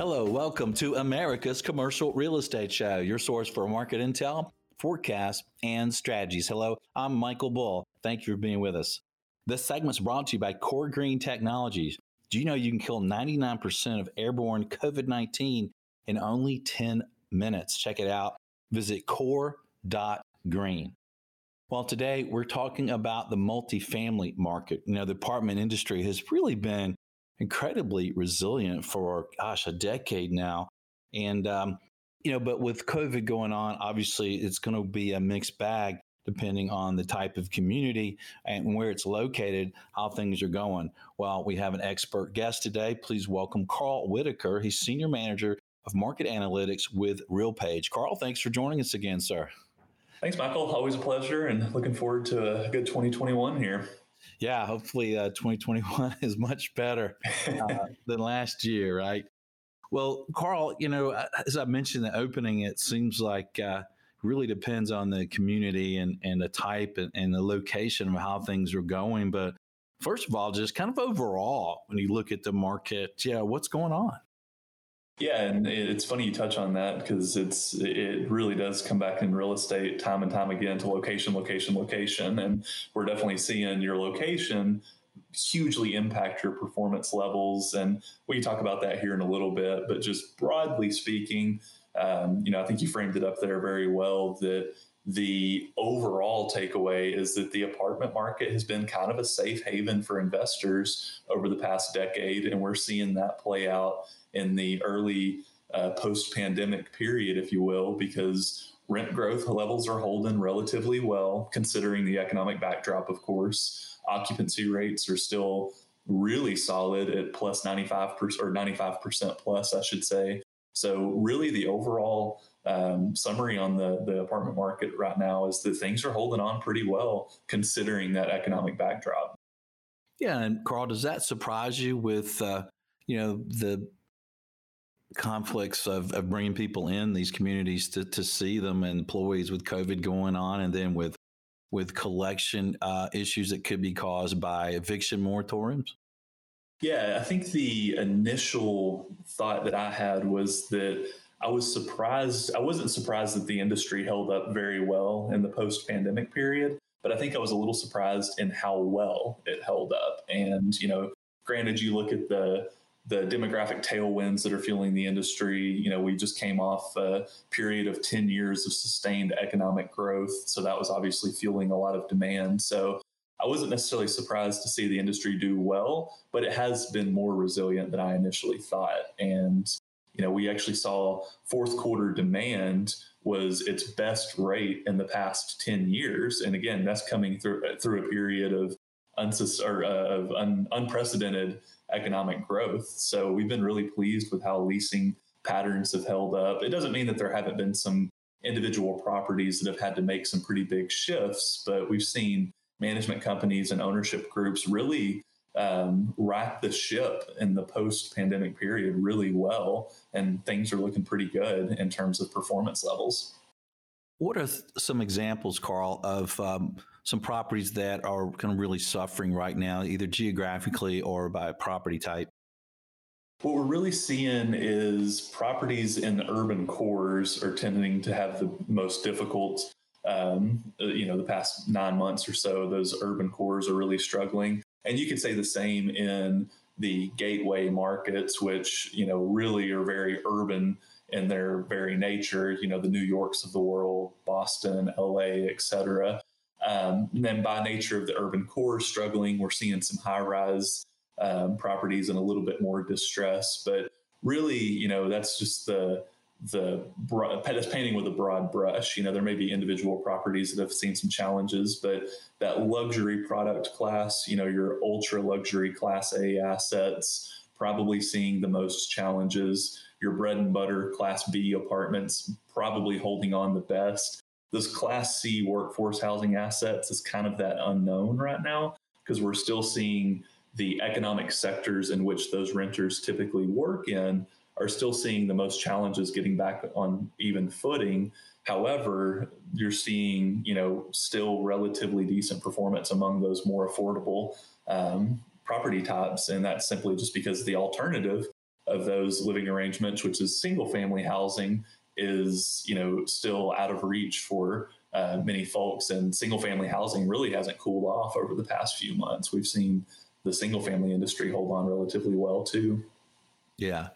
Hello, welcome to America's Commercial Real Estate Show, your source for market intel, forecasts, and strategies. Hello, I'm Michael Bull. Thank you for being with us. This segment is brought to you by Core Green Technologies. Do you know you can kill 99% of airborne COVID 19 in only 10 minutes? Check it out. Visit core.green. Well, today we're talking about the multifamily market. You know, the apartment industry has really been incredibly resilient for, gosh, a decade now. And, um, you know, but with COVID going on, obviously it's going to be a mixed bag depending on the type of community and where it's located, how things are going. Well, we have an expert guest today. Please welcome Carl Whitaker. He's Senior Manager of Market Analytics with RealPage. Carl, thanks for joining us again, sir. Thanks, Michael. Always a pleasure and looking forward to a good 2021 here yeah, hopefully uh, 2021 is much better uh, than last year, right? Well, Carl, you know, uh, as I mentioned in the opening, it seems like uh, really depends on the community and, and the type and, and the location of how things are going. But first of all, just kind of overall, when you look at the market, yeah, what's going on? Yeah, and it's funny you touch on that because it's it really does come back in real estate time and time again to location, location, location, and we're definitely seeing your location hugely impact your performance levels. And we talk about that here in a little bit, but just broadly speaking, um, you know, I think you framed it up there very well that the overall takeaway is that the apartment market has been kind of a safe haven for investors over the past decade, and we're seeing that play out in the early uh, post pandemic period, if you will, because rent growth levels are holding relatively well, considering the economic backdrop, of course. Occupancy rates are still really solid at plus 95% or 95% plus, I should say. So, really, the overall um, summary on the, the apartment market right now is that things are holding on pretty well, considering that economic backdrop. Yeah, and Carl, does that surprise you with uh, you know the conflicts of, of bringing people in these communities to, to see them and employees with COVID going on, and then with with collection uh, issues that could be caused by eviction moratoriums? Yeah, I think the initial thought that I had was that I was surprised. I wasn't surprised that the industry held up very well in the post pandemic period, but I think I was a little surprised in how well it held up. And, you know, granted, you look at the the demographic tailwinds that are fueling the industry. You know, we just came off a period of 10 years of sustained economic growth. So that was obviously fueling a lot of demand. So I wasn't necessarily surprised to see the industry do well, but it has been more resilient than I initially thought. And, you know, we actually saw fourth quarter demand was its best rate in the past 10 years. And again, that's coming through through a period of, unsus- or, uh, of un- unprecedented economic growth. So we've been really pleased with how leasing patterns have held up. It doesn't mean that there haven't been some individual properties that have had to make some pretty big shifts, but we've seen management companies and ownership groups really um, right the ship in the post pandemic period really well. And things are looking pretty good in terms of performance levels. What are th- some examples, Carl, of um, some properties that are kind of really suffering right now, either geographically or by property type? What we're really seeing is properties in the urban cores are tending to have the most difficult. Um, uh, you know, the past nine months or so, those urban cores are really struggling. And you could say the same in the gateway markets, which, you know, really are very urban in their very nature, you know, the New Yorks of the world, Boston, LA, et cetera. Um, and then by nature of the urban core struggling, we're seeing some high rise um, properties and a little bit more distress. But really, you know, that's just the the that's painting with a broad brush. You know, there may be individual properties that have seen some challenges, but that luxury product class, you know, your ultra luxury class A assets, probably seeing the most challenges. Your bread and butter class B apartments probably holding on the best those class C workforce housing assets is kind of that unknown right now because we're still seeing the economic sectors in which those renters typically work in are still seeing the most challenges getting back on even footing. However, you're seeing, you know, still relatively decent performance among those more affordable um, property types, and that's simply just because the alternative of those living arrangements, which is single family housing, is you know still out of reach for uh, many folks, and single family housing really hasn't cooled off over the past few months. We've seen the single family industry hold on relatively well too. Yeah,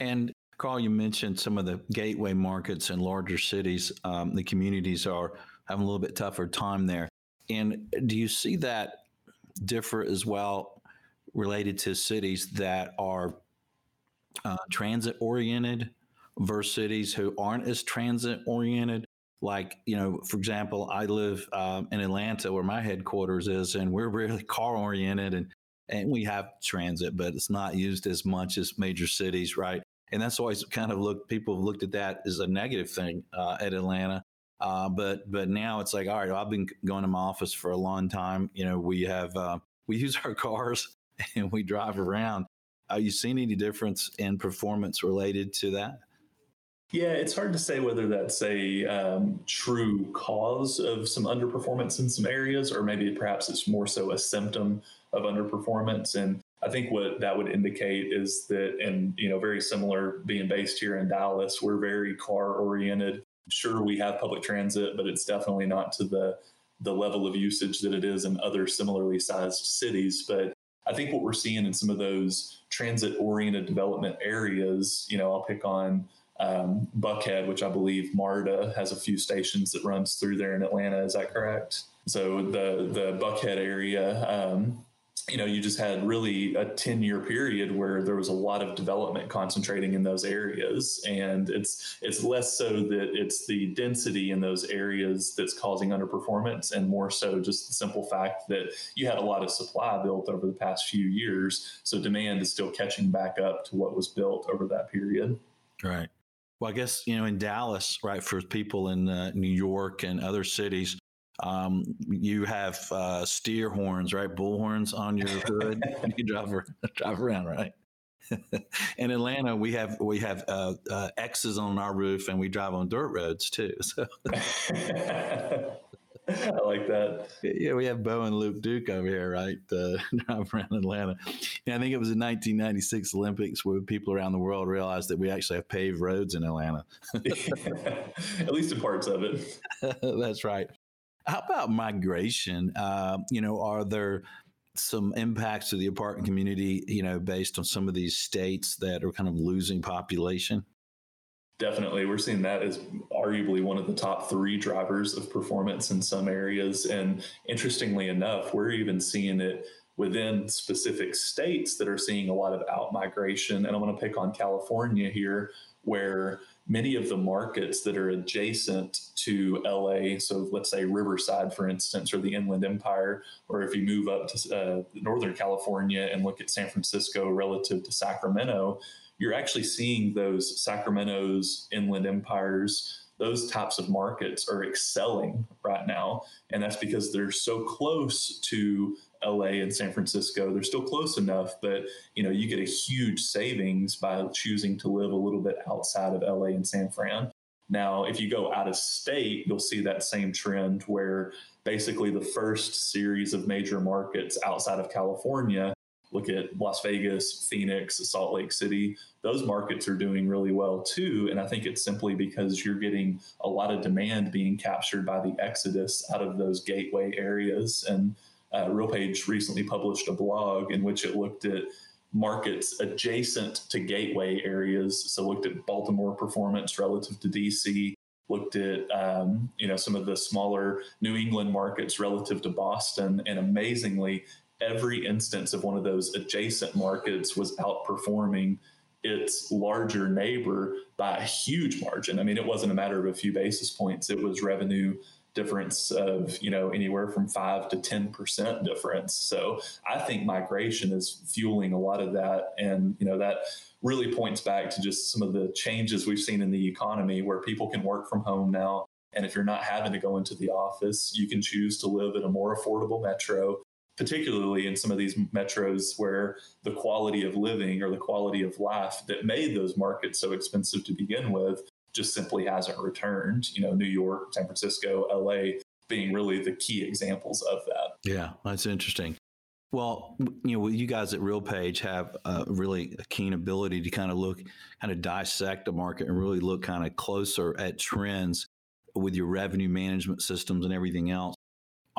and Carl, you mentioned some of the gateway markets and larger cities. Um, the communities are having a little bit tougher time there. And do you see that differ as well related to cities that are uh, transit oriented versus cities who aren't as transit oriented? Like, you know, for example, I live um, in Atlanta where my headquarters is, and we're really car oriented and, and we have transit, but it's not used as much as major cities, right? and that's always kind of looked people have looked at that as a negative thing uh, at Atlanta. Uh, but but now it's like all right, I've been going to my office for a long time. You know, we have uh, we use our cars and we drive around. Are you seeing any difference in performance related to that? Yeah, it's hard to say whether that's a um, true cause of some underperformance in some areas, or maybe perhaps it's more so a symptom of underperformance. And I think what that would indicate is that, and you know, very similar being based here in Dallas, we're very car oriented. Sure, we have public transit, but it's definitely not to the the level of usage that it is in other similarly sized cities. But I think what we're seeing in some of those transit oriented development areas, you know, I'll pick on um, Buckhead, which I believe MARTA has a few stations that runs through there in Atlanta. Is that correct? So the the Buckhead area, um, you know, you just had really a 10 year period where there was a lot of development concentrating in those areas. And it's, it's less so that it's the density in those areas that's causing underperformance and more so just the simple fact that you had a lot of supply built over the past few years. So demand is still catching back up to what was built over that period. Right. Well, I guess, you know, in Dallas, right, for people in uh, New York and other cities, um, you have uh, steer horns, right? Bull horns on your hood. you drive, drive around, right? in Atlanta, we have we have uh, uh, X's on our roof, and we drive on dirt roads too. So. I like that. Yeah, we have Bo and Luke Duke over here, right? Uh, around Atlanta. Yeah, I think it was the 1996 Olympics where people around the world realized that we actually have paved roads in Atlanta. At least in parts of it. That's right. How about migration? Uh, you know, are there some impacts to the apartment community, you know, based on some of these states that are kind of losing population? Definitely. We're seeing that as arguably one of the top three drivers of performance in some areas. And interestingly enough, we're even seeing it within specific states that are seeing a lot of out migration. And I want to pick on California here, where many of the markets that are adjacent to LA, so let's say Riverside, for instance, or the Inland Empire, or if you move up to uh, Northern California and look at San Francisco relative to Sacramento, you're actually seeing those Sacramento's Inland Empires. Those types of markets are excelling right now. And that's because they're so close to LA and San Francisco. They're still close enough, but you know, you get a huge savings by choosing to live a little bit outside of LA and San Fran. Now, if you go out of state, you'll see that same trend where basically the first series of major markets outside of California, look at Las Vegas, Phoenix, Salt Lake City, those markets are doing really well too. And I think it's simply because you're getting a lot of demand being captured by the exodus out of those gateway areas. And uh, RealPage recently published a blog in which it looked at markets adjacent to gateway areas. So looked at Baltimore performance relative to DC, looked at um, you know some of the smaller New England markets relative to Boston, and amazingly, every instance of one of those adjacent markets was outperforming its larger neighbor by a huge margin. I mean, it wasn't a matter of a few basis points; it was revenue difference of you know anywhere from five to ten percent difference. So I think migration is fueling a lot of that, and you know that really points back to just some of the changes we've seen in the economy, where people can work from home now. And if you're not having to go into the office, you can choose to live in a more affordable metro, particularly in some of these metros where the quality of living or the quality of life that made those markets so expensive to begin with just simply hasn't returned. You know, New York, San Francisco, LA being really the key examples of that. Yeah, that's interesting. Well, you know, you guys at RealPage have a really keen ability to kind of look, kind of dissect the market and really look kind of closer at trends with your revenue management systems and everything else.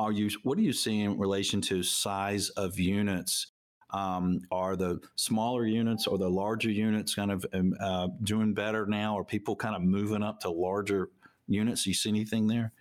Are you? What are you seeing in relation to size of units? Um, are the smaller units or the larger units kind of um, uh, doing better now? Are people kind of moving up to larger units? You see anything there?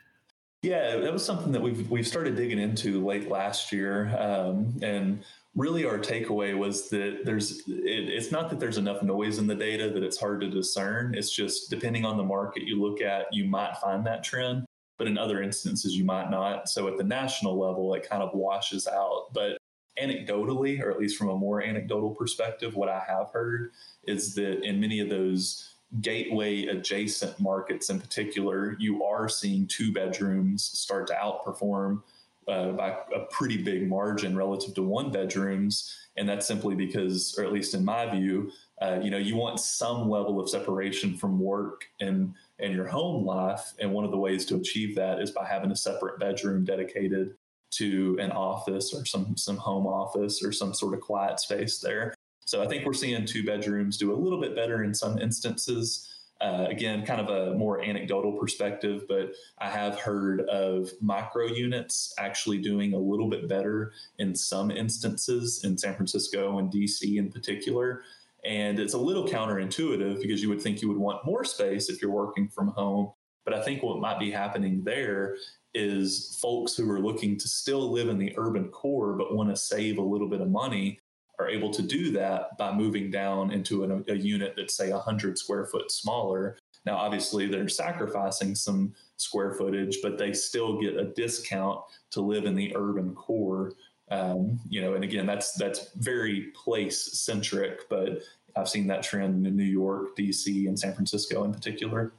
Yeah, that was something that we've we've started digging into late last year, um, and really our takeaway was that there's it, it's not that there's enough noise in the data that it's hard to discern. It's just depending on the market you look at, you might find that trend, but in other instances you might not. So at the national level, it kind of washes out. But anecdotally, or at least from a more anecdotal perspective, what I have heard is that in many of those gateway adjacent markets in particular, you are seeing two bedrooms start to outperform uh, by a pretty big margin relative to one bedrooms. And that's simply because, or at least in my view, uh, you know, you want some level of separation from work and and your home life. And one of the ways to achieve that is by having a separate bedroom dedicated to an office or some some home office or some sort of quiet space there. So I think we're seeing two bedrooms do a little bit better in some instances. Uh, again, kind of a more anecdotal perspective, but I have heard of micro units actually doing a little bit better in some instances in San Francisco and DC in particular. And it's a little counterintuitive because you would think you would want more space if you're working from home. But I think what might be happening there is folks who are looking to still live in the urban core but want to save a little bit of money are able to do that by moving down into an, a unit that's say 100 square foot smaller now obviously they're sacrificing some square footage but they still get a discount to live in the urban core um, you know and again that's that's very place centric but i've seen that trend in new york dc and san francisco in particular.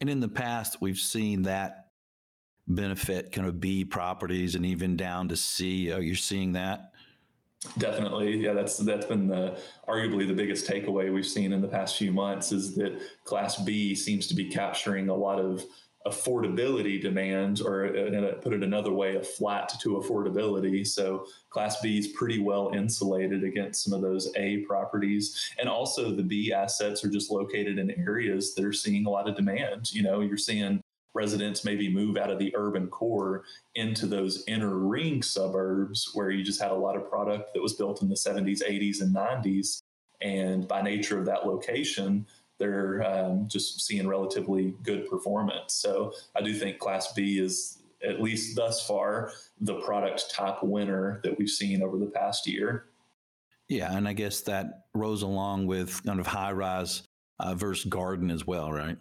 And in the past we've seen that benefit kind of b properties and even down to c. Are you seeing that? Definitely, yeah. That's that's been the arguably the biggest takeaway we've seen in the past few months is that Class B seems to be capturing a lot of affordability demand, or uh, put it another way, a flat to affordability. So Class B is pretty well insulated against some of those A properties, and also the B assets are just located in areas that are seeing a lot of demand. You know, you're seeing residents maybe move out of the urban core into those inner ring suburbs where you just had a lot of product that was built in the 70s, 80s, and 90s. And by nature of that location, they're um, just seeing relatively good performance. So I do think Class B is, at least thus far, the product type winner that we've seen over the past year. Yeah, and I guess that rose along with kind of high rise uh, versus garden as well, right?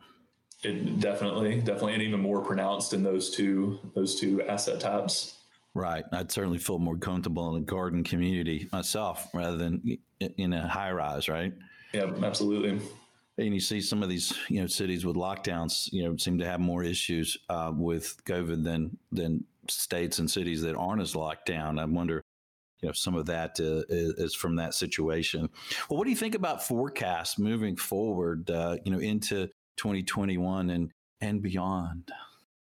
It definitely, definitely, and even more pronounced in those two those two asset types. Right. I'd certainly feel more comfortable in a garden community myself rather than in a high rise, right? Yeah, absolutely. And you see some of these, you know, cities with lockdowns, you know, seem to have more issues uh, with COVID than than states and cities that aren't as locked down. I wonder, you know, some of that uh, is, from that situation. Well, what do you think about forecasts moving forward? Uh, you know, into 2021 and and beyond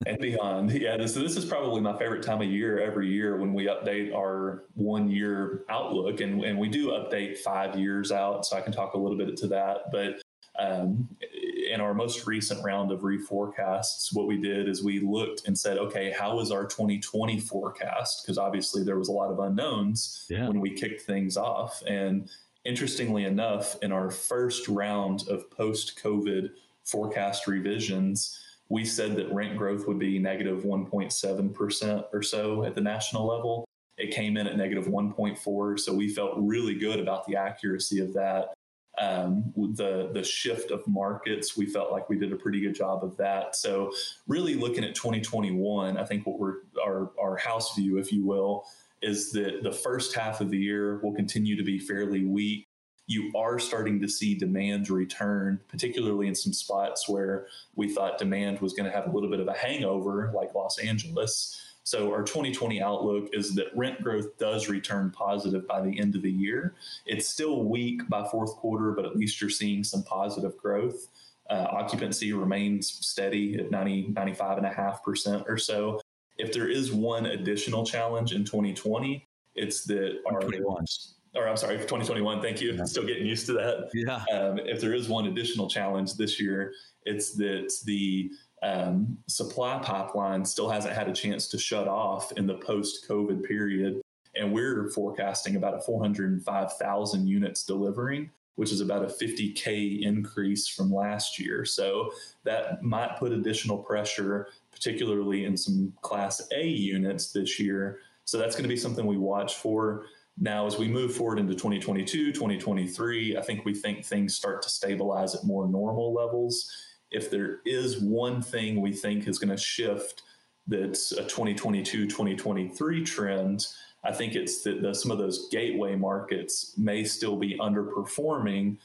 and beyond yeah this, this is probably my favorite time of year every year when we update our one year outlook and, and we do update five years out so i can talk a little bit to that but um, in our most recent round of reforecasts what we did is we looked and said okay how is our 2020 forecast because obviously there was a lot of unknowns yeah. when we kicked things off and interestingly enough in our first round of post covid forecast revisions, we said that rent growth would be negative 1.7% or so at the national level. It came in at negative 1.4, so we felt really good about the accuracy of that. Um, the the shift of markets, we felt like we did a pretty good job of that. So, really looking at 2021, I think what we're our our house view, if you will, is that the first half of the year will continue to be fairly weak you are starting to see demand return, particularly in some spots where we thought demand was going to have a little bit of a hangover, like Los Angeles. So, our 2020 outlook is that rent growth does return positive by the end of the year. It's still weak by fourth quarter, but at least you're seeing some positive growth. Uh, occupancy remains steady at 90, 95.5% or so. If there is one additional challenge in 2020, it's that our or I'm sorry, 2021. Thank you. Yeah. Still getting used to that. Yeah. Um, if there is one additional challenge this year, it's that the um, supply pipeline still hasn't had a chance to shut off in the post-COVID period, and we're forecasting about a 405,000 units delivering, which is about a 50k increase from last year. So that might put additional pressure, particularly in some Class A units this year. So that's going to be something we watch for. Now, as we move forward into 2022, 2023, I think we think things start to stabilize at more normal levels. If there is one thing we think is going to shift that's a 2022, 2023 trend, I think it's that the, some of those gateway markets may still be underperforming,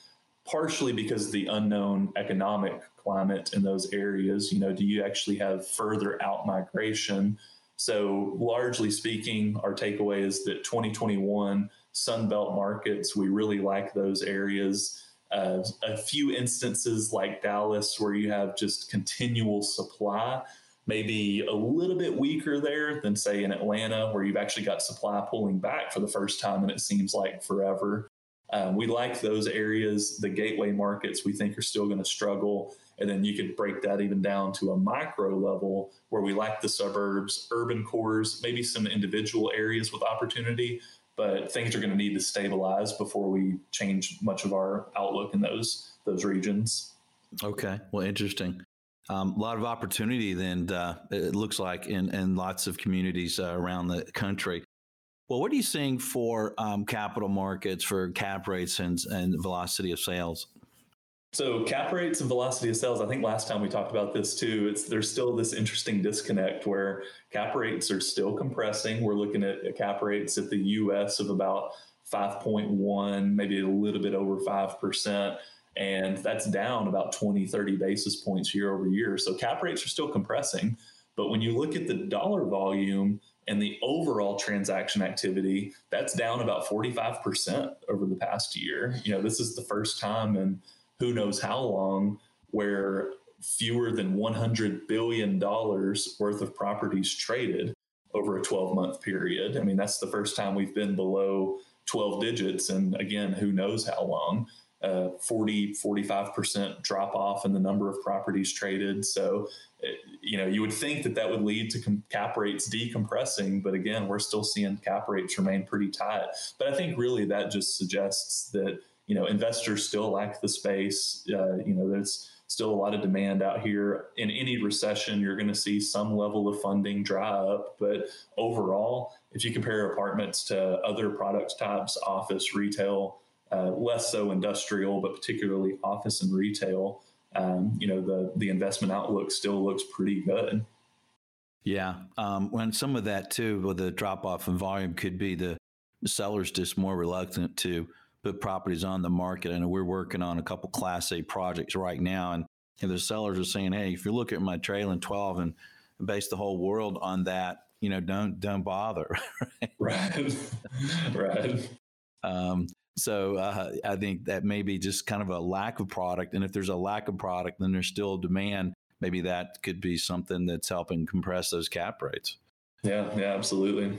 partially because of the unknown economic climate in those areas. You know, do you actually have further out migration? So, largely speaking, our takeaway is that 2021 Sunbelt markets, we really like those areas. Uh, a few instances like Dallas, where you have just continual supply, maybe a little bit weaker there than, say, in Atlanta, where you've actually got supply pulling back for the first time and it seems like forever. Um, we like those areas. The gateway markets we think are still going to struggle. And then you could break that even down to a micro level where we like the suburbs, urban cores, maybe some individual areas with opportunity, but things are going to need to stabilize before we change much of our outlook in those those regions. Okay, well, interesting. Um, a lot of opportunity then uh, it looks like in, in lots of communities uh, around the country. Well, what are you seeing for um, capital markets for cap rates and, and velocity of sales? So cap rates and velocity of sales, I think last time we talked about this too. It's there's still this interesting disconnect where cap rates are still compressing. We're looking at cap rates at the US of about 5.1, maybe a little bit over 5%. And that's down about 20, 30 basis points year over year. So cap rates are still compressing. But when you look at the dollar volume and the overall transaction activity, that's down about 45% over the past year. You know, this is the first time in who knows how long where fewer than $100 billion worth of properties traded over a 12 month period. I mean, that's the first time we've been below 12 digits. And again, who knows how long. Uh, 40, 45% drop off in the number of properties traded. So, uh, you know, you would think that that would lead to cap rates decompressing, but again, we're still seeing cap rates remain pretty tight. But I think really that just suggests that you know, investors still lack the space. Uh, you know, there's still a lot of demand out here. In any recession, you're going to see some level of funding dry up. But overall, if you compare apartments to other product types, office, retail, uh, less so industrial, but particularly office and retail, um, you know, the the investment outlook still looks pretty good. Yeah, um, when some of that too, with the drop off in volume, could be the sellers just more reluctant to put properties on the market. and we're working on a couple Class A projects right now, and, and the sellers are saying, "Hey, if you look at my trailing 12 and base the whole world on that, you know, don't don't bother." right, right. Um, so uh, I think that may be just kind of a lack of product, and if there's a lack of product, then there's still demand. Maybe that could be something that's helping compress those cap rates. Yeah, yeah, absolutely.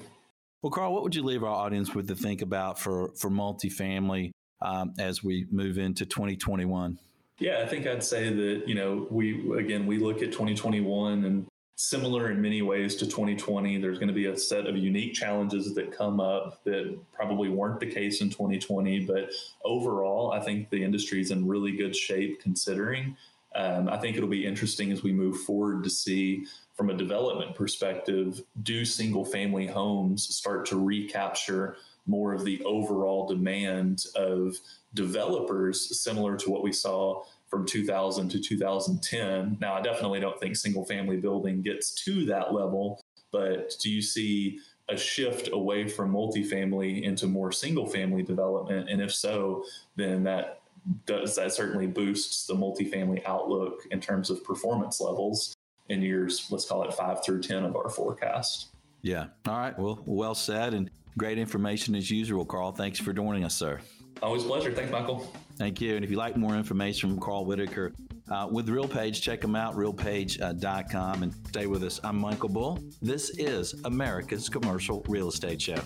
Well, Carl, what would you leave our audience with to think about for for multifamily um, as we move into 2021? Yeah, I think I'd say that you know we again we look at 2021 and similar in many ways to 2020. There's going to be a set of unique challenges that come up that probably weren't the case in 2020. But overall, I think the industry is in really good shape considering. Um, I think it'll be interesting as we move forward to see from a development perspective, do single family homes start to recapture more of the overall demand of developers, similar to what we saw from 2000 to 2010? Now, I definitely don't think single family building gets to that level, but do you see a shift away from multifamily into more single family development? And if so, then that does that certainly boosts the multifamily outlook in terms of performance levels in years, let's call it five through 10 of our forecast. Yeah. All right. Well, well said and great information as usual, Carl. Thanks for joining us, sir. Always pleasure. Thanks, Michael. Thank you. And if you'd like more information from Carl Whitaker uh, with RealPage, check them out, realpage.com, uh, and stay with us. I'm Michael Bull. This is America's Commercial Real Estate Show.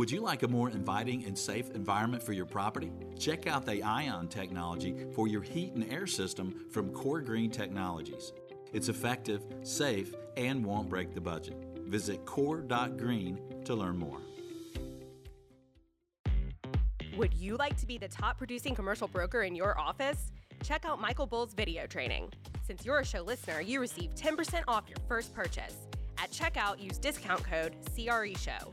Would you like a more inviting and safe environment for your property? Check out the ION technology for your heat and air system from Core Green Technologies. It's effective, safe, and won't break the budget. Visit core.green to learn more. Would you like to be the top producing commercial broker in your office? Check out Michael Bull's video training. Since you're a show listener, you receive 10% off your first purchase. At checkout, use discount code CRESHOW.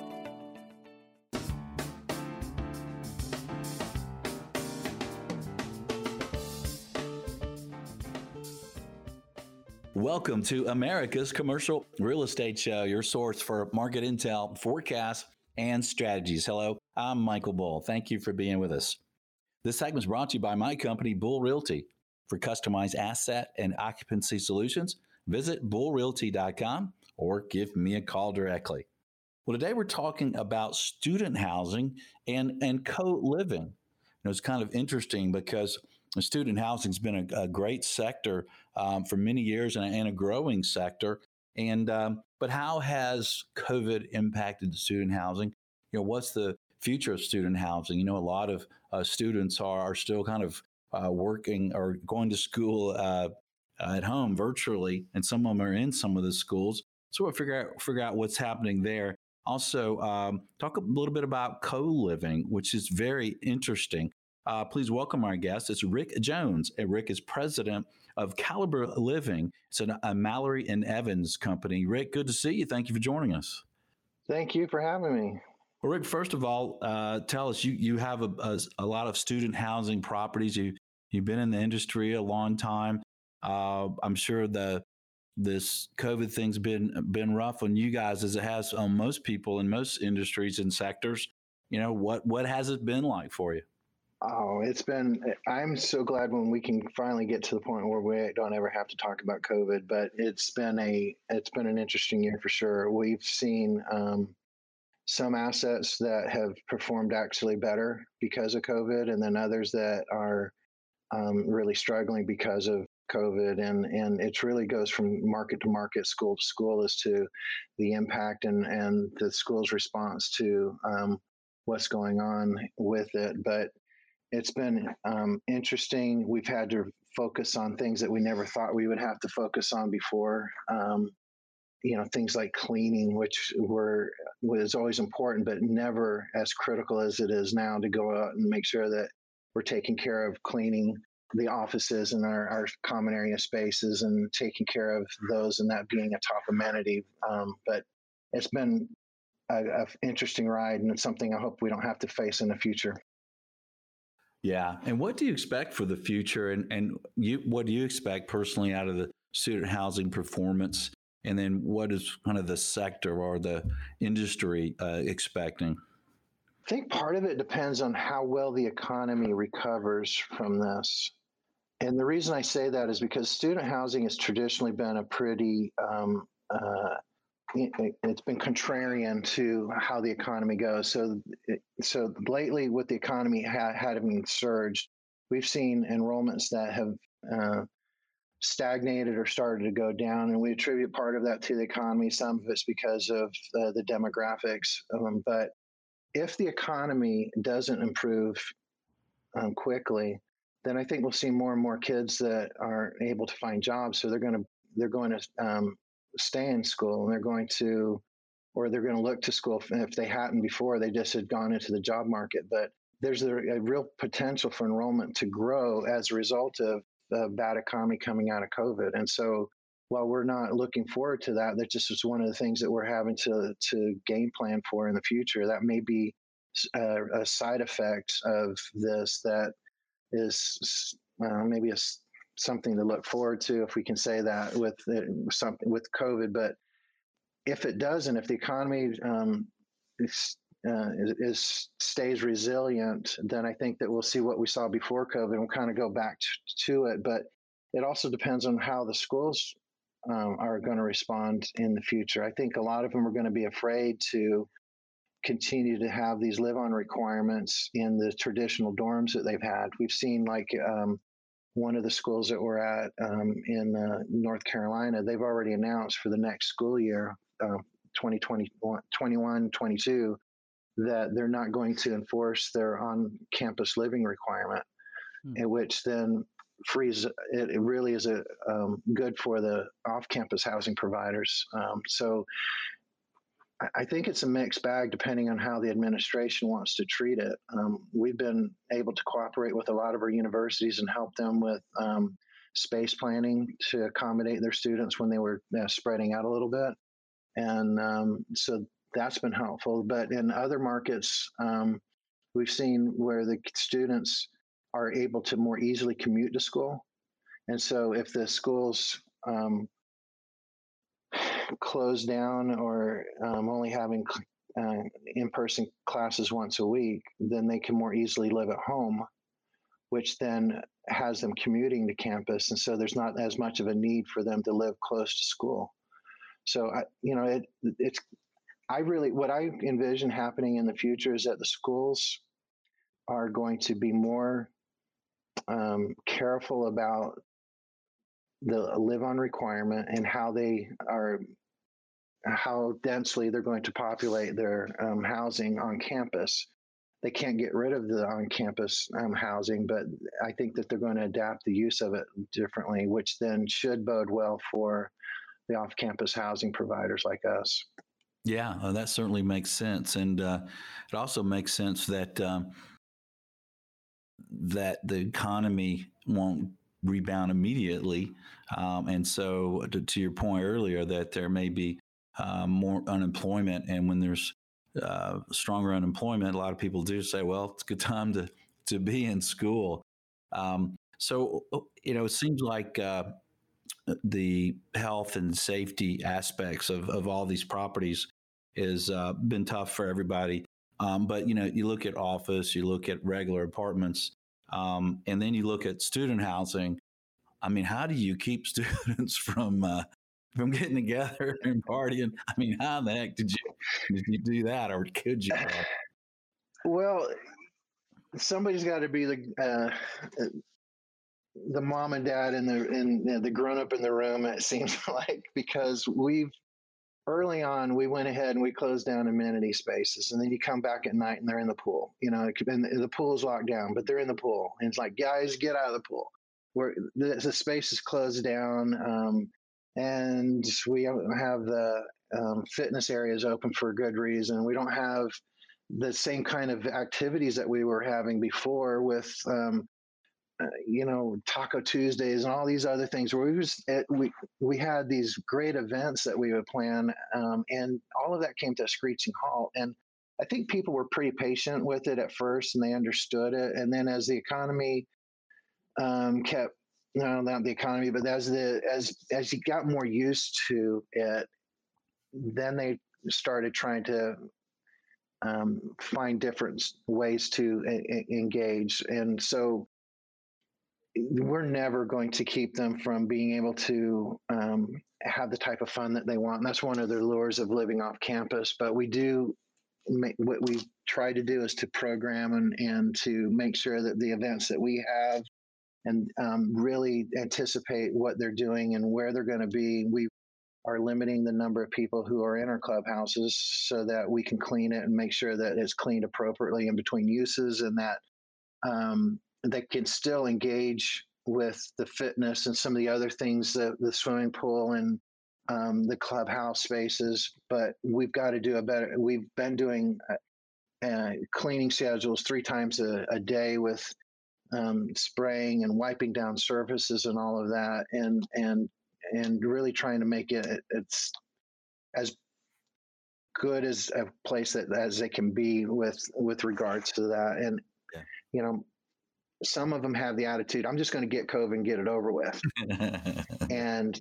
Welcome to America's Commercial Real Estate Show, your source for market intel, forecasts, and strategies. Hello, I'm Michael Bull. Thank you for being with us. This segment is brought to you by my company, Bull Realty. For customized asset and occupancy solutions, visit bullrealty.com or give me a call directly. Well, today we're talking about student housing and, and co living. It's kind of interesting because student housing has been a, a, great sector um, for many years and, and, a growing sector. And um, but how has COVID impacted student housing? You know, what's the future of student housing? You know, a lot of uh, students are, are still kind of uh, working or going to school uh, at home virtually, and some of them are in some of the schools. So we'll figure out figure out what's happening there. Also, um, talk a little bit about co living, which is very interesting. Uh, please welcome our guest. It's Rick Jones. And Rick is president of Caliber Living. It's an, a Mallory and Evans company. Rick, good to see you. Thank you for joining us. Thank you for having me. Well, Rick, first of all, uh, tell us you you have a, a, a, lot of student housing properties. You you've been in the industry a long time. Uh, I'm sure the this COVID thing's been been rough on you guys as it has on most people in most industries and sectors. You know what what has it been like for you? Oh, it's been. I'm so glad when we can finally get to the point where we don't ever have to talk about COVID. But it's been a it's been an interesting year for sure. We've seen um, some assets that have performed actually better because of COVID, and then others that are um, really struggling because of COVID. And and it really goes from market to market, school to school, as to the impact and and the school's response to um, what's going on with it. But it's been um, interesting. We've had to focus on things that we never thought we would have to focus on before. Um, you know, things like cleaning, which were was always important, but never as critical as it is now to go out and make sure that we're taking care of cleaning the offices and our, our common area spaces and taking care of those and that being a top amenity. Um, but it's been an interesting ride and it's something I hope we don't have to face in the future. Yeah. And what do you expect for the future? And, and you, what do you expect personally out of the student housing performance? And then what is kind of the sector or the industry uh, expecting? I think part of it depends on how well the economy recovers from this. And the reason I say that is because student housing has traditionally been a pretty um, uh, it's been contrarian to how the economy goes. So, so lately, with the economy ha- having surged, we've seen enrollments that have uh, stagnated or started to go down, and we attribute part of that to the economy. Some of it's because of uh, the demographics. Um, but if the economy doesn't improve um, quickly, then I think we'll see more and more kids that are able to find jobs. So they're going to they're going to um, stay in school and they're going to or they're going to look to school if they hadn't before they just had gone into the job market but there's a, real potential for enrollment to grow as a result of the bad economy coming out of covid and so while we're not looking forward to that that just is one of the things that we're having to to game plan for in the future. That may be a, a side effect of this that is uh, maybe a something to look forward to, if we can say that with something with COVID. But if it doesn't, if the economy um, is, uh, is, stays resilient, then I think that we'll see what we saw before COVID. We'll kind of go back to, to it, but it also depends on how the schools um, are going to respond in the future. I think a lot of them are going to be afraid to continue to have these live on requirements in the traditional dorms that they've had. We've seen like um, one of the schools that we're at um, in uh, North Carolina, they've already announced for the next school year, uh, 2021 22, that they're not going to enforce their on campus living requirement, hmm. in which then frees it, it really is a um, good for the off campus housing providers. Um, so I think it's a mixed bag depending on how the administration wants to treat it. Um, we've been able to cooperate with a lot of our universities and help them with um, space planning to accommodate their students when they were spreading out a little bit. And um, so that's been helpful. But in other markets, um, we've seen where the students are able to more easily commute to school. And so if the schools um, closed down or um, only having uh, in-person classes once a week, then they can more easily live at home, which then has them commuting to campus, and so there's not as much of a need for them to live close to school. So I, you know, it, it's I really what I envision happening in the future is that the schools are going to be more um, careful about the live on requirement and how they are how densely they're going to populate their um, housing on campus. They can't get rid of the on campus um, housing, but I think that they're going to adapt the use of it differently, which then should bode well for the off campus housing providers like us. Yeah, uh, that certainly makes sense. And uh, it also makes sense that. Um, that the economy won't rebound immediately. Um, and so, to, to, your point earlier, that there may be uh, more unemployment. And when there's uh, stronger unemployment, a lot of people do say, well, it's a good time to, to be in school. Um, so, uh, you know, it seems like uh, the health and safety aspects of, of all these properties has uh, been tough for everybody. Um, but, you know, you look at office, you look at regular apartments, um, and then you look at student housing. I mean, how do you keep students from uh, from getting together and partying? I mean, how the heck did you did you do that, or could you? Well, somebody's got to be the uh, the mom and dad and the and the grown up in the room. It seems like because we've early on, we went ahead and we closed down amenity spaces. And then you come back at night and they're in the pool. You know, and the pool is locked down, but they're in the pool. And it's like, guys, get out of the pool. Where the, the space is closed down. Um, and we don't have the um, fitness areas open for good reason. We don't have the same kind of activities that we were having before with um, uh, you know Taco Tuesdays and all these other things where we was it, we we had these great events that we would plan, um, and all of that came to a screeching halt. And I think people were pretty patient with it at first, and they understood it. And then as the economy um, kept no, not the economy, but as the as as you got more used to it, then they started trying to um, find different ways to engage. And so we're never going to keep them from being able to um, have the type of fun that they want. And that's one of the lures of living off campus. But we do what we try to do is to program and, and to make sure that the events that we have and um, really anticipate what they're doing and where they're going to be. We are limiting the number of people who are in our clubhouses so that we can clean it and make sure that it's cleaned appropriately in between uses and that um, that can still engage with the fitness and some of the other things, that the swimming pool and um, the clubhouse spaces. But we've got to do a better. We've been doing uh, uh, cleaning schedules three times a, a day with um, spraying and wiping down surfaces and all of that, and and and really trying to make it it's as good as a place that as it can be with with regards to that and yeah. you know some of them have the attitude, I'm just going to get COVID and get it over with. and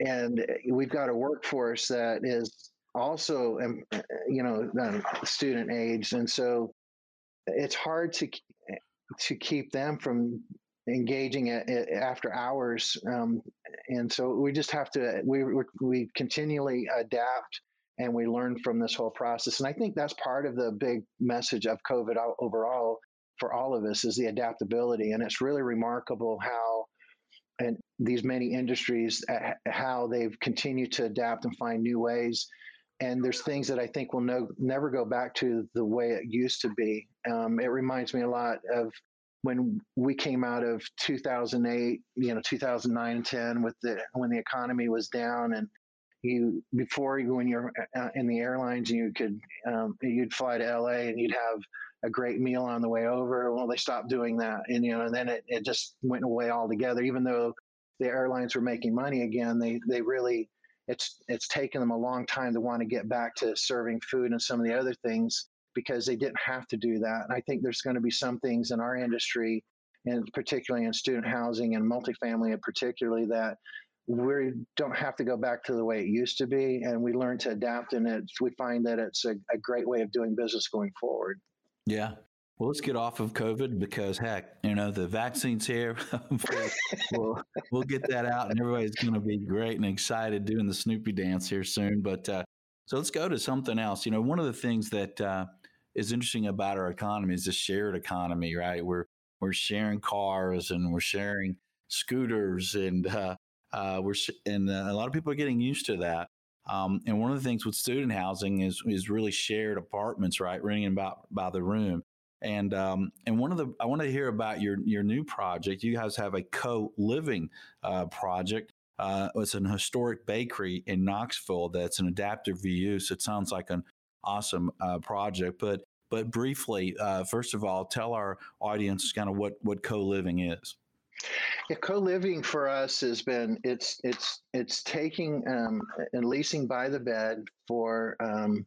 and we've got a workforce that is also, um, you know, um, student age, and so it's hard to to keep them from engaging it, it after hours. Um, and so we just have to, we, we continually adapt and we learn from this whole process. And I think that's part of the big message of COVID overall for all of us is the adaptability. And it's really remarkable how, and these many industries, uh, how they've continued to adapt and find new ways. And there's things that I think will no, never go back to the way it used to be. Um, it reminds me a lot of when we came out of 2008, you know, 2009 and 10 with the when the economy was down and you before you when you're uh, in the airlines you could um, you'd fly to LA and you'd have a great meal on the way over. Well, they stopped doing that, and you know, and then it, it just went away altogether. Even though the airlines were making money again, they they really it's it's taken them a long time to want to get back to serving food and some of the other things because they didn't have to do that. And I think there's going to be some things in our industry, and particularly in student housing and multifamily, and particularly that we don't have to go back to the way it used to be, and we learn to adapt. And it, we find that it's a, a great way of doing business going forward. Yeah. Well, let's get off of COVID because heck, you know, the vaccine's here. we'll, we'll get that out and everybody's going to be great and excited doing the Snoopy dance here soon. But uh, so let's go to something else. You know, one of the things that uh, is interesting about our economy is the shared economy, right? We're we're sharing cars and we're sharing scooters and uh, uh, we're sh- and uh, a lot of people are getting used to that. Um, and one of the things with student housing is is really shared apartments, right? Renting about by the room. And um, and one of the I want to hear about your your new project. You guys have a co living uh, project. Uh, it's an historic bakery in Knoxville that's an adaptive reuse. It sounds like an awesome uh, project, but but briefly, uh, first of all, tell our audience kind of what what co living is. Yeah, co-living for us has been it's it's it's taking um, and leasing by the bed for um,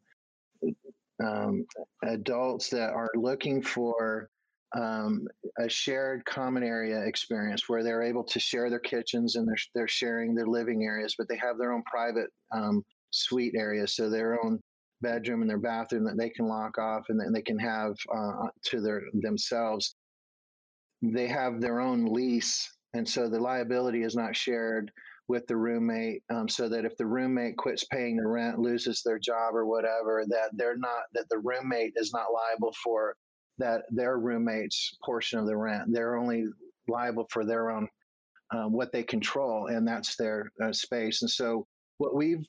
um, adults that are looking for um, a shared common area experience where they're able to share their kitchens and they're they're sharing their living areas, but they have their own private um, suite area. so their own bedroom and their bathroom that they can lock off and then they can have uh, to their themselves. They have their own lease and so the liability is not shared with the roommate um, so that if the roommate quits paying the rent loses their job or whatever that they're not that the roommate is not liable for that their roommate's portion of the rent they're only liable for their own um, what they control and that's their uh, space and so what we've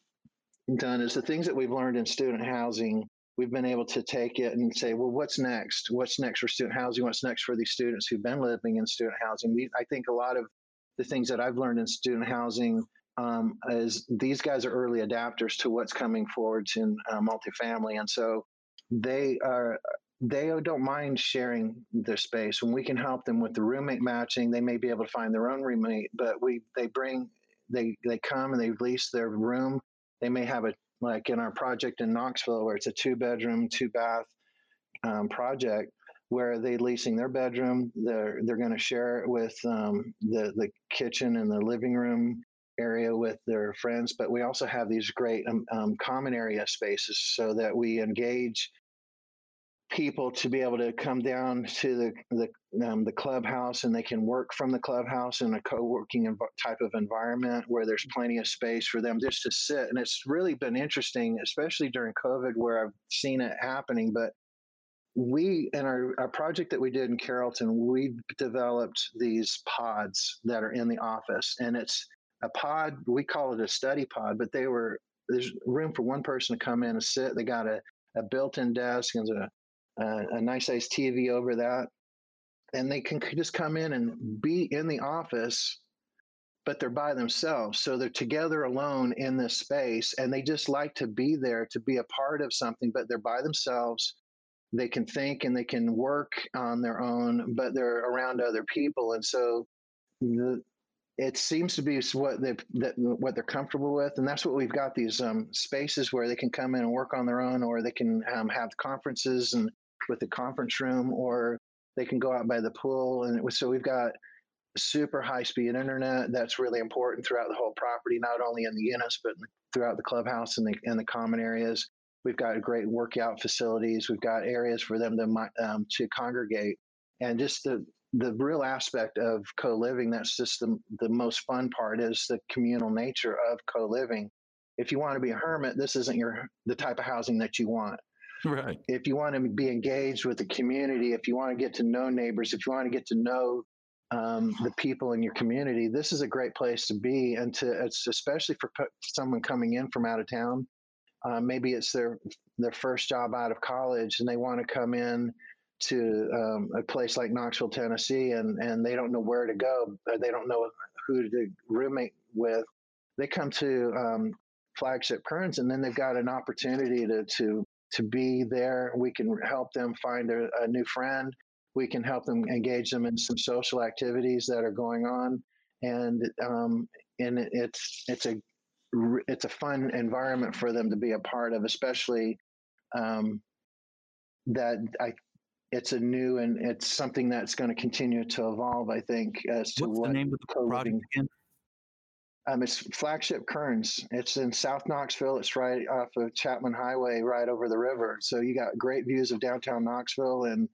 done is the things that we've learned in student housing we've been able to take it and say, well, what's next? What's next for student housing? What's next for these students who've been living in student housing? I think a lot of the things that I've learned in student housing um, is these guys are early adapters to what's coming forward in uh, multifamily, and so they are they don't mind sharing their space. When we can help them with the roommate matching, they may be able to find their own roommate, but we they bring they they come and they lease their room. They may have a like in our project in Knoxville, where it's a two bedroom, two bath um, project, where they leasing their bedroom. They're they're going to share it with um, the the kitchen and the living room area with their friends. But we also have these great um, um common area spaces so that we engage people to be able to come down to the the, um, the clubhouse and they can work from the clubhouse in a co-working env- type of environment where there's plenty of space for them just to sit and it's really been interesting especially during covid where i've seen it happening but we in our, our project that we did in carrollton we developed these pods that are in the office and it's a pod we call it a study pod but they were there's room for one person to come in and sit they got a a built-in desk and a uh, a nice sized TV over that, and they can just come in and be in the office, but they're by themselves. So they're together alone in this space, and they just like to be there to be a part of something, but they're by themselves. They can think and they can work on their own, but they're around other people, and so the, it seems to be what they that what they're comfortable with, and that's what we've got these um, spaces where they can come in and work on their own, or they can um, have conferences and with the conference room, or they can go out by the pool. And so we've got super high speed internet that's really important throughout the whole property, not only in the units, but throughout the clubhouse and the, and the common areas. We've got great workout facilities. We've got areas for them to um, to congregate, and just the the real aspect of co-living that's just the, the most fun part is the communal nature of co-living. If you want to be a hermit this isn't your the type of housing that you want. Right. If you want to be engaged with the community if you want to get to know neighbors if you want to get to know um, the people in your community this is a great place to be and to it's especially for someone coming in from out of town uh, maybe it's their their first job out of college and they want to come in to um, a place like Knoxville, Tennessee, and and they don't know where to go. They don't know who to roommate with. They come to um, Flagship Kerns, and then they've got an opportunity to to to be there. We can help them find a, a new friend. We can help them engage them in some social activities that are going on, and um, and it's it's a it's a fun environment for them to be a part of, especially um, that I it's a new and it's something that's going to continue to evolve. I think as to What's what the name of the project again? Um, it's flagship Kerns. It's in South Knoxville. It's right off of Chapman Highway, right over the river. So you got great views of downtown Knoxville and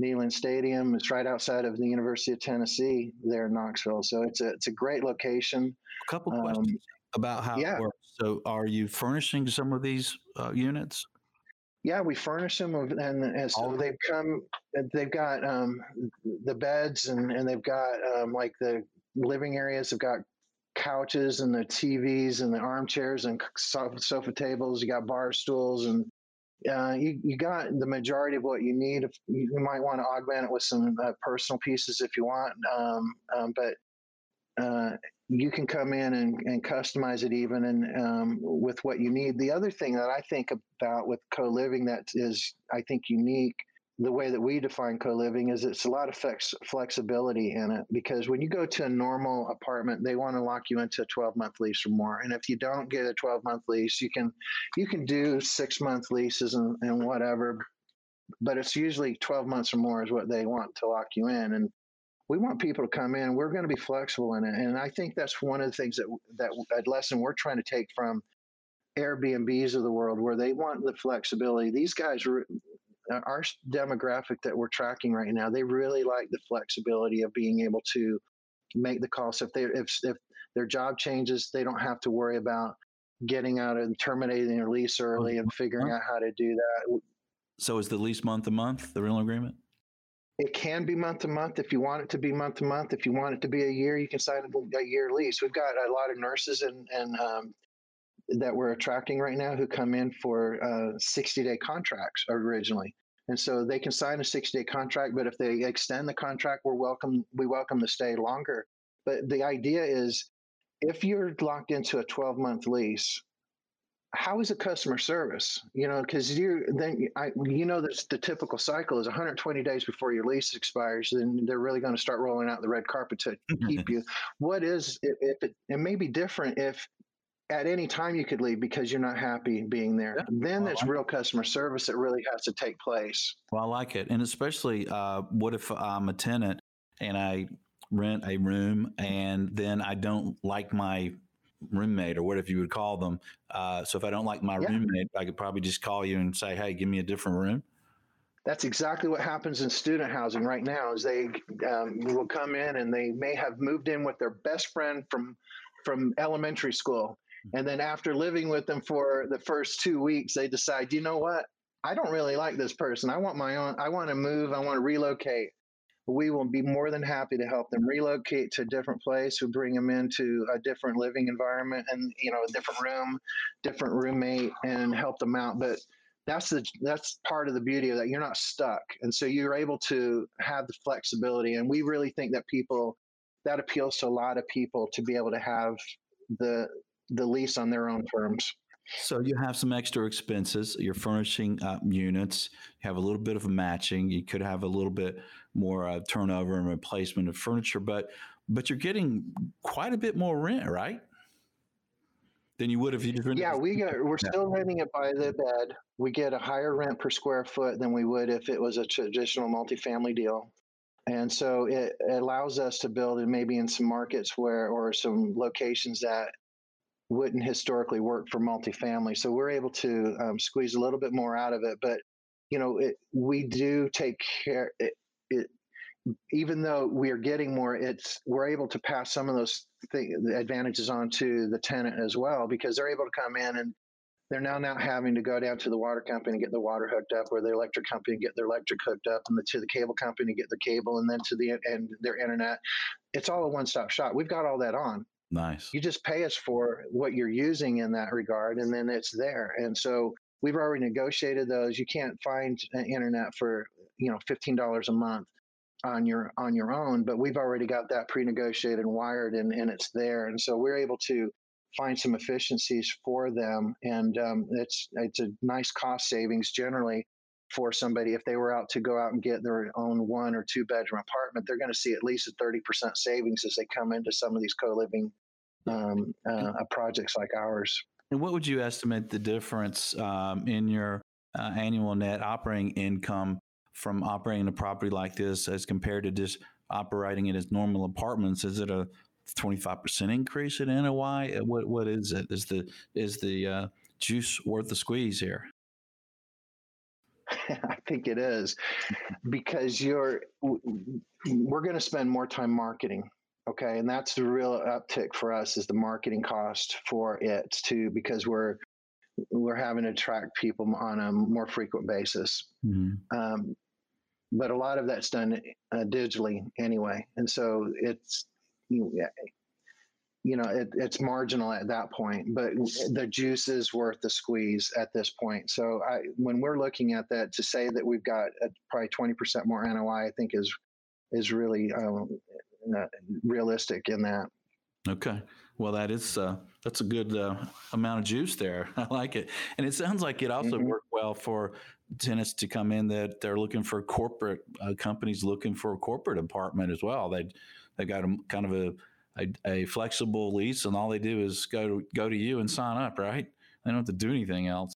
Neyland Stadium. It's right outside of the University of Tennessee there in Knoxville. So it's a it's a great location. A couple um, questions about how yeah. it works. So are you furnishing some of these uh, units? Yeah, we furnish them, and, and so they've come. They've got um, the beds, and, and they've got um, like the living areas. They've got couches and the TVs and the armchairs and sofa, sofa tables. You got bar stools, and uh, you you got the majority of what you need. If you might want to augment it with some uh, personal pieces if you want, um, um but uh, you can come in and, and customize it even and um, with what you need. The other thing that I think about with co-living that is, I think, unique, the way that we define co-living is it's a lot of flex, flexibility in it because when you go to a normal apartment, they want to lock you into a 12-month lease or more. And if you don't get a 12-month lease, you can you can do six-month leases and, and whatever, but it's usually 12 months or more is what they want to lock you in. And we want people to come in. We're going to be flexible in it, and I think that's one of the things that that a lesson we're trying to take from Airbnbs of the world, where they want the flexibility. These guys, our demographic that we're tracking right now, they really like the flexibility of being able to make the call. So if they if if their job changes, they don't have to worry about getting out and terminating their lease early and figuring out how to do that. So is the lease month to month the rental agreement? It can be month to month if you want it to be month to month. If you want it to be a year, you can sign a, year lease. We've got a lot of nurses and, and um, that we're attracting right now who come in for uh, 60 day contracts originally. And so they can sign a 60 day contract, but if they extend the contract, we're welcome, we welcome to stay longer. But the idea is if you're locked into a 12 month lease, how is the customer service? You know, because you then I you know that the typical cycle is 120 days before your lease expires, then they're really going to start rolling out the red carpet to keep you. What is if it, it may be different if at any time you could leave because you're not happy being there. Yeah. Then well, it's real customer service that really has to take place. Well, I like it, and especially uh, what if I'm a tenant and I rent a room and then I don't like my roommate or whatever you would call them. Uh, so if I don't like my yeah. roommate, I could probably just call you and say, "Hey, give me a different room." That's exactly what happens in student housing right now. Is they um, will come in and they may have moved in with their best friend from from elementary school, and then after living with them for the first two weeks, they decide, you know what? I don't really like this person. I want my own. I want to move. I want to relocate we will be more than happy to help them relocate to a different place. We bring them into a different living environment and you know a different room, different roommate, and help them out. But that's the that's part of the beauty of that. You're not stuck, and so you're able to have the flexibility. And we really think that people that appeals to a lot of people to be able to have the the lease on their own terms. So you have some extra expenses. You're furnishing uh, units. You have a little bit of matching. You could have a little bit more uh, turnover and replacement of furniture, but but you're getting quite a bit more rent, right? Than you would if you just Yeah, we get, we're still renting it by the bed. We get a higher rent per square foot than we would if it was a traditional multifamily deal. And so it, it allows us to build in maybe in some markets where or some locations that wouldn't historically work for multifamily. So we're able to um, squeeze a little bit more out of it. But you know, it, we do take care. It, it, even though we are getting more, it's we're able to pass some of those th- advantages on to the tenant as well because they're able to come in and they're now not having to go down to the water company and get the water hooked up, or the electric company get their electric hooked up, and the, to the cable company to get the cable, and then to the and their internet. It's all a one-stop shop. We've got all that on. Nice. You just pay us for what you're using in that regard, and then it's there. And so we've already negotiated those. You can't find internet for you know fifteen dollars a month on your on your own, but we've already got that pre-negotiated and wired, and, and it's there. And so we're able to find some efficiencies for them, and um, it's it's a nice cost savings generally for somebody if they were out to go out and get their own one or two bedroom apartment they're going to see at least a 30% savings as they come into some of these co-living um, uh, projects like ours and what would you estimate the difference um, in your uh, annual net operating income from operating a property like this as compared to just operating it as normal apartments is it a 25% increase in NOI? Uh, what what is it? Is the is the uh, juice worth the squeeze here? I think it is because you're we're going to spend more time marketing. Okay, and that's the real uptick for us is the marketing cost for it too because we're we're having to attract people on a more frequent basis. Mm-hmm. Um, but a lot of that's done uh, digitally anyway, and so it's you, know, it, it's marginal at that point, but the juice is worth the squeeze at this point. So I, when we're looking at that, to say that we've got a, probably 20% more NOI, I think is, is really um, uh, realistic in that. Okay. Well, that is uh, that's a good uh, amount of juice there. I like it, and it sounds like it also mm-hmm. worked well for tenants to come in that they're looking for corporate uh, companies looking for a corporate apartment as well. They they got a kind of a, a, a flexible lease, and all they do is go to, go to you and sign up. Right? They don't have to do anything else.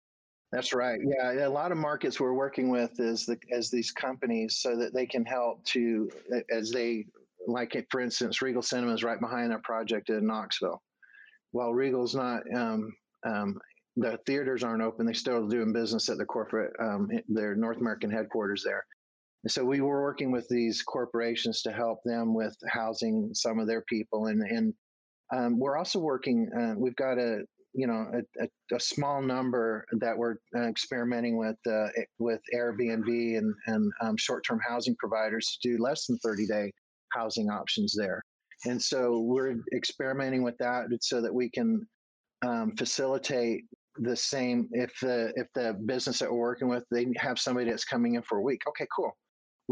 That's right. Yeah, a lot of markets we're working with is the as these companies so that they can help to as they like for instance, Regal Cinema is right behind our project in Knoxville. While Regal's not um, um, the theaters aren't open, they still doing business at the corporate um, their North American headquarters there. So we were working with these corporations to help them with housing some of their people, and and um, we're also working. Uh, we've got a you know a, a, a small number that we're uh, experimenting with uh, with Airbnb and and um, short term housing providers to do less than thirty day housing options there. And so we're experimenting with that so that we can um, facilitate the same if the if the business that we're working with they have somebody that's coming in for a week okay cool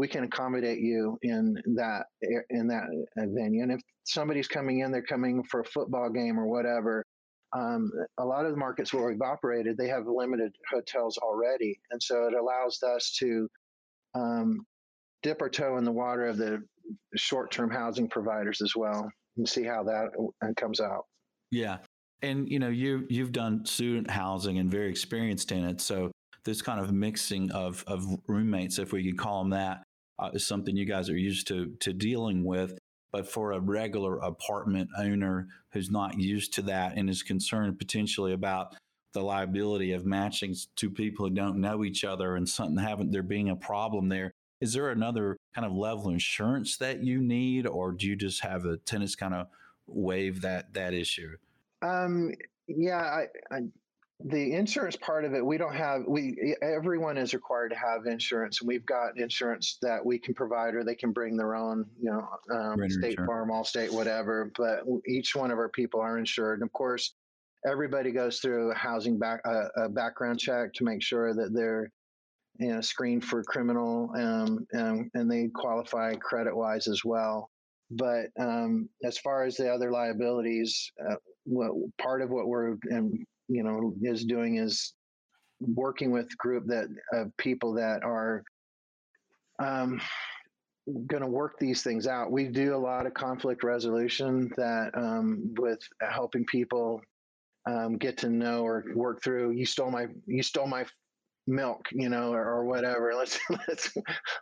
we can accommodate you in that in that venue. And if somebody's coming in, they're coming for a football game or whatever. Um, a lot of the markets where we've operated, they have limited hotels already, and so it allows us to um, dip our toe in the water of the short-term housing providers as well, and see how that uh, comes out. Yeah, and you know you you've done student housing and very experienced in it, so this kind of mixing of of roommates, if we could call them that, uh, is something you guys are used to to dealing with. But for a regular apartment owner who's not used to that and is concerned potentially about the liability of matching two people who don't know each other and something having there being a problem there, is there another kind of level of insurance that you need, or do you just have the tenants kind of waive that that issue? Um, yeah, I, I the insurance part of it we don't have we everyone is required to have insurance and we've got insurance that we can provide or they can bring their own you know um, state insurance. farm Allstate whatever but each one of our people are insured and of course everybody goes through a housing back uh, a background check to make sure that they're you know screened for criminal um, um, and they qualify credit wise as well but um, as far as the other liabilities, uh, what, part of what we're um, you know is doing is working with group that of people that are um, going to work these things out. We do a lot of conflict resolution that um, with helping people um, get to know or work through. You stole my you stole my milk, you know, or, or whatever. Let's let's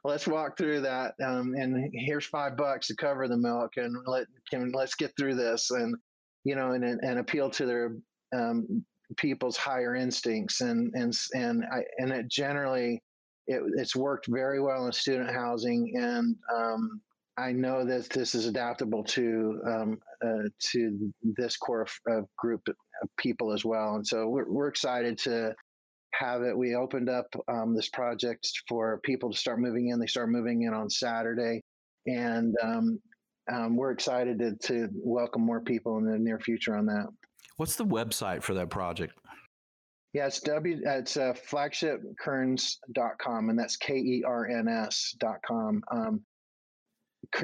let's walk through that. Um, and here's five bucks to cover the milk, and let can let's get through this, and you know, and and appeal to their um, people's higher instincts and and and I, and it generally it, it's worked very well in student housing and um, I know that this is adaptable to um, uh, to this core of, of, group of people as well, and so we're, we're excited to have it. We opened up um, this project for people to start moving in. They start moving in on Saturday, and um, um, we're excited to, to welcome more people in the near future on that. What's the website for that project? Yeah, it's W. It's uh, flagshipkerns.com, and that's K E R N S.com. Um,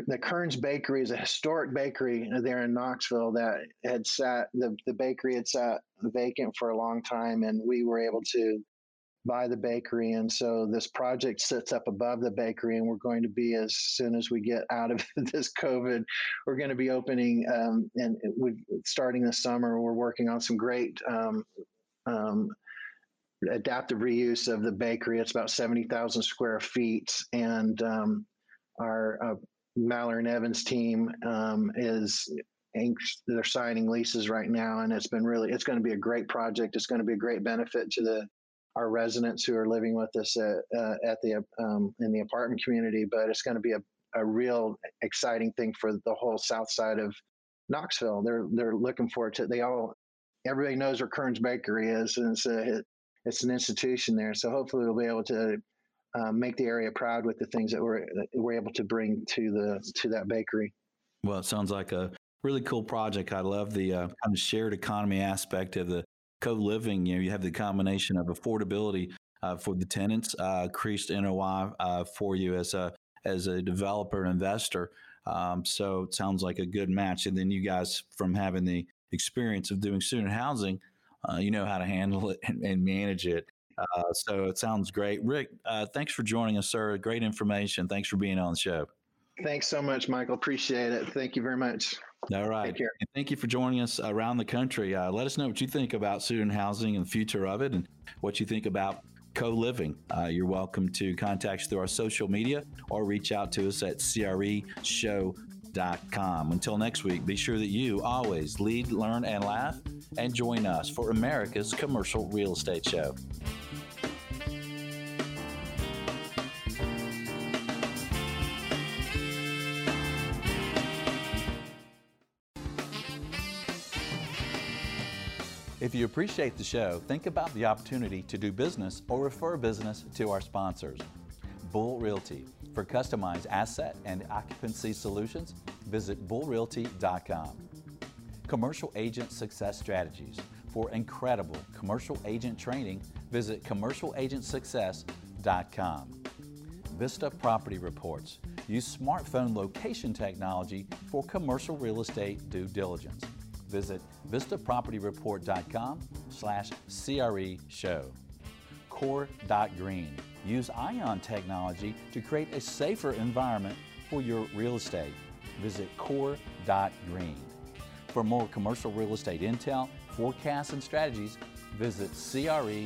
the Kerns Bakery is a historic bakery there in Knoxville that had sat the the bakery had sat vacant for a long time, and we were able to by the bakery. And so this project sits up above the bakery, and we're going to be as soon as we get out of this COVID, we're going to be opening um, and we starting this summer. We're working on some great. Um, um, adaptive reuse of the bakery. It's about 70,000 square feet. And um, our uh, Mallory and Evans team um, is they're signing leases right now and it's been really it's going to be a great project it's going to be a great benefit to the our residents who are living with us at, uh, at the um, in the apartment community, but it's going to be a, a real exciting thing for the whole south side of Knoxville. They're they're looking forward to it. They all everybody knows where Kerns Bakery is, and it's a, it's an institution there. So hopefully we'll be able to uh, make the area proud with the things that we're that we're able to bring to the to that bakery. Well, it sounds like a really cool project. I love the uh, kind of shared economy aspect of the co-living, you know, you have the combination of affordability uh, for the tenants, uh, increased NOI uh, for you as a as a developer investor. Um, so it sounds like a good match. And then you guys, from having the experience of doing student housing, uh, you know how to handle it and, and manage it. Uh, so it sounds great. Rick, uh, thanks for joining us, sir. Great information. Thanks for being on the show. Thanks so much, Michael. Appreciate it. Thank you very much. All right. And thank you for joining us around the country. Uh, let us know what you think about student housing and the future of it and what you think about co living. Uh, you're welcome to contact us through our social media or reach out to us at creshow.com. Until next week, be sure that you always lead, learn, and laugh and join us for America's Commercial Real Estate Show. If you appreciate the show, think about the opportunity to do business or refer business to our sponsors. Bull Realty. For customized asset and occupancy solutions, visit bullrealty.com. Commercial Agent Success Strategies. For incredible commercial agent training, visit commercialagentsuccess.com. Vista Property Reports. Use smartphone location technology for commercial real estate due diligence visit vistapropertyreport.com slash CRE show. Core.green. Use ion technology to create a safer environment for your real estate. Visit core.green. For more commercial real estate intel, forecasts, and strategies, visit creshow.com.